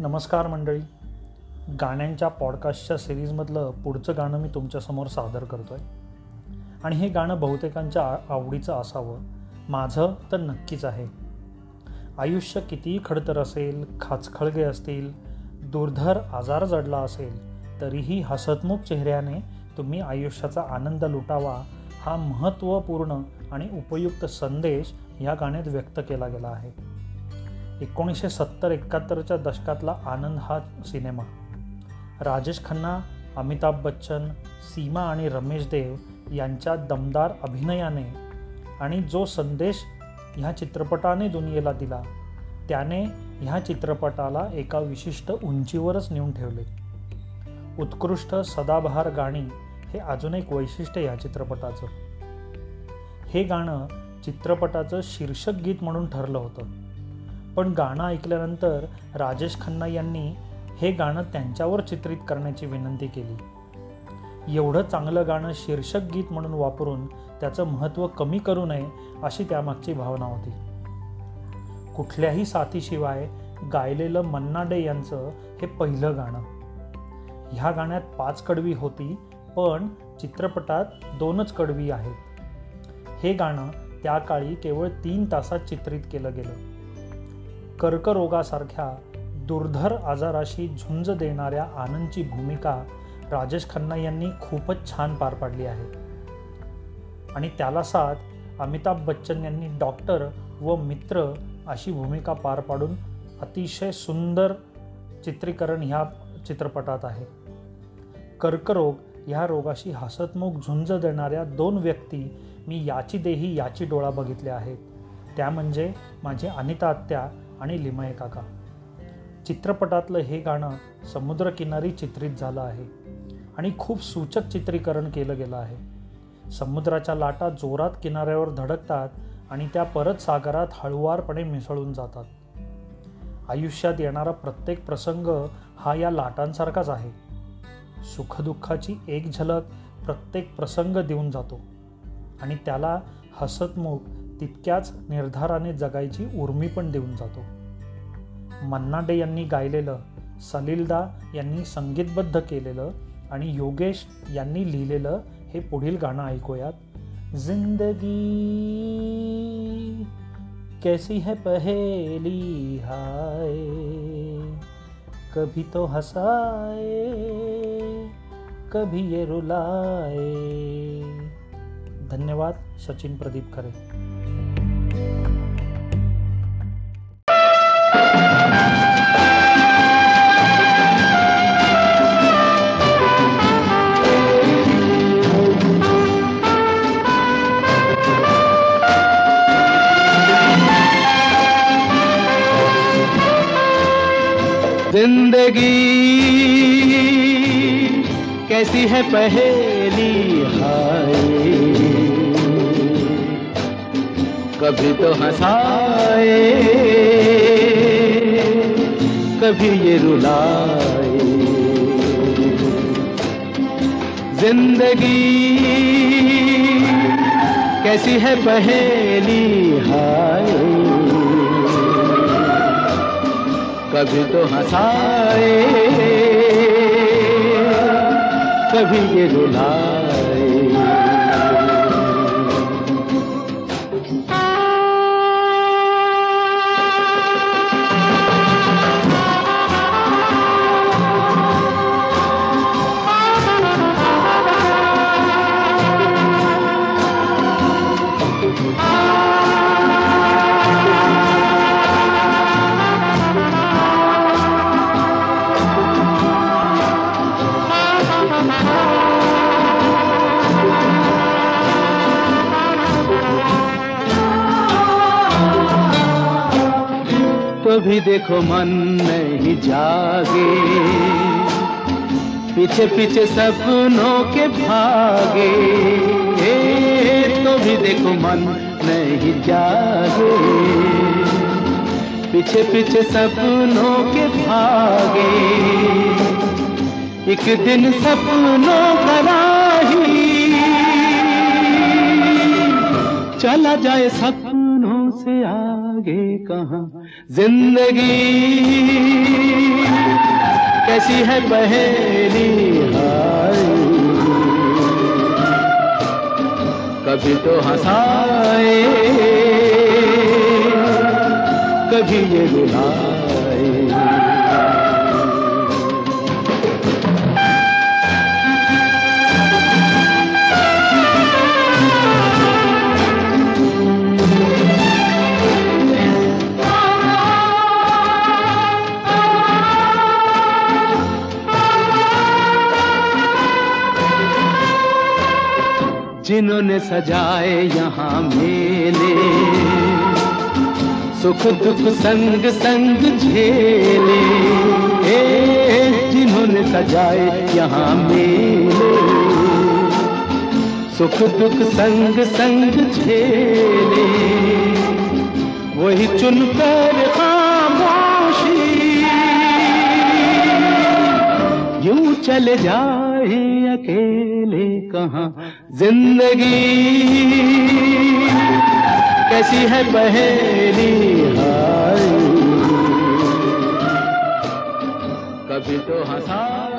नमस्कार मंडळी. गाण्यांच्या पॉडकास्टच्या सिरीजमधलं पुढचं गाणं मी तुमच्यासमोर सादर करतो आहे आणि हे गाणं बहुतेकांच्या आ- आवडीचं असावं. माझं तर नक्कीच आहे. आयुष्य कितीही खडतर असेल खाचखळगे असतील दुर्धर आजार जडला असेल तरीही हसतमुख चेहऱ्याने तुम्ही आयुष्याचा आनंद लुटावा हा महत्त्वपूर्ण आणि उपयुक्त संदेश या गाण्यात व्यक्त केला गेला आहे. एकोणीसशे सत्तर एकाहत्तरच्या दशकातला आनंद हा सिनेमा. राजेश खन्ना अमिताभ बच्चन सीमा आणि रमेश देव यांच्या दमदार अभिनयाने आणि जो संदेश ह्या चित्रपटाने दुनियेला दिला त्याने ह्या चित्रपटाला एका विशिष्ट उंचीवरच नेऊन ठेवले. उत्कृष्ट सदाबहार गाणी हे अजून एक वैशिष्ट्य या चित्रपटाचं. हे गाणं चित्रपटाचं शीर्षक गीत म्हणून ठरलं होतं. पण गाणं ऐकल्यानंतर राजेश खन्ना यांनी हे गाणं त्यांच्यावर चित्रित करण्याची विनंती केली. एवढं चांगलं गाणं शीर्षक गीत म्हणून वापरून त्याचं महत्त्व कमी करू नये अशी त्यामागची भावना होती. कुठल्याही साथीशिवाय गायलेलं मन्ना डे यांचं हे पहिलं गाणं. ह्या गाण्यात पाच कडवी होती पण चित्रपटात दोनच कडवी आहेत. हे गाणं त्या काळी केवळ तीन तासात चित्रित केलं गेलं. कर्करोगासारख्या दुर्धर आजाराशी झुंज देणाऱ्या आनंदची भूमिका राजेश खन्ना यांनी खूपच छान पार पाडली आहे. आणि त्याला साथ अमिताभ बच्चन यांनी डॉक्टर व मित्र अशी भूमिका पार पाडून अतिशय सुंदर चित्रीकरण ह्या चित्रपटात आहे. कर्करोग ह्या रोगाशी हसतमुख झुंज देणाऱ्या दोन व्यक्ती मी याची देही याची डोळा बघितल्या आहेत. त्या म्हणजे माझे अनिता आत्या आणि लिमये काका. चित्रपटातलं हे गाणं समुद्रकिनारी चित्रित झालं आहे आणि खूप सूचक चित्रीकरण केलं गेलं आहे. समुद्राच्या लाटा जोरात किनाऱ्यावर धडकतात आणि त्या परत सागरात हळुवारपणे मिसळून जातात. आयुष्यात येणारा प्रत्येक प्रसंग हा या लाटांसारखाच आहे. सुखदुःखाची एक झलक प्रत्येक प्रसंग देऊन जातो आणि त्याला हसतमुख तितक्याच निर्धाराने जगायची उर्मी पण देऊन जातो. मन्नाडे यांनी गायलेलं सलीलदा यांनी संगीतबद्ध केलेलं आणि योगेश यांनी लिहिलेलं हे पुढील गाणं ऐकूयात. जिंदगी कैसी है पहेली हाय कभी तो हसाए कभी ये रुलाए। धन्यवाद सचिन प्रदीप खरे। ज़िंदगी कैसी है पहेली हाय। कभी तो हंसाए, कभी ये रुलाए। ज़िंदगी कैसी है पहेली हाय। कभी तो हंसाए, कभी ये रुलाए। तो भी देखो मन नहीं जागे। पीछे पीछे सपनों के भागे। तो भी देखो मन नहीं जागे। पीछे पीछे सपनों के भागे। एक दिन सपनों का राही। चला जाए सपनों से आगे कहा? ज़िंदगी कैसी है पहेली कभी तो हंसाए कभी ये रुलाए। जिन्होंने सजाए यहाँ मेले। सुख दुख संग संग झेले। जिन्होंने सजाए यहाँ मेले। सुख दुख संग संग झेले। वही चुनकर खामोशी यूँ चले जाए अकेले कहा? ज़िंदगी कैसी है पहेली हाय। कभी तो हंसा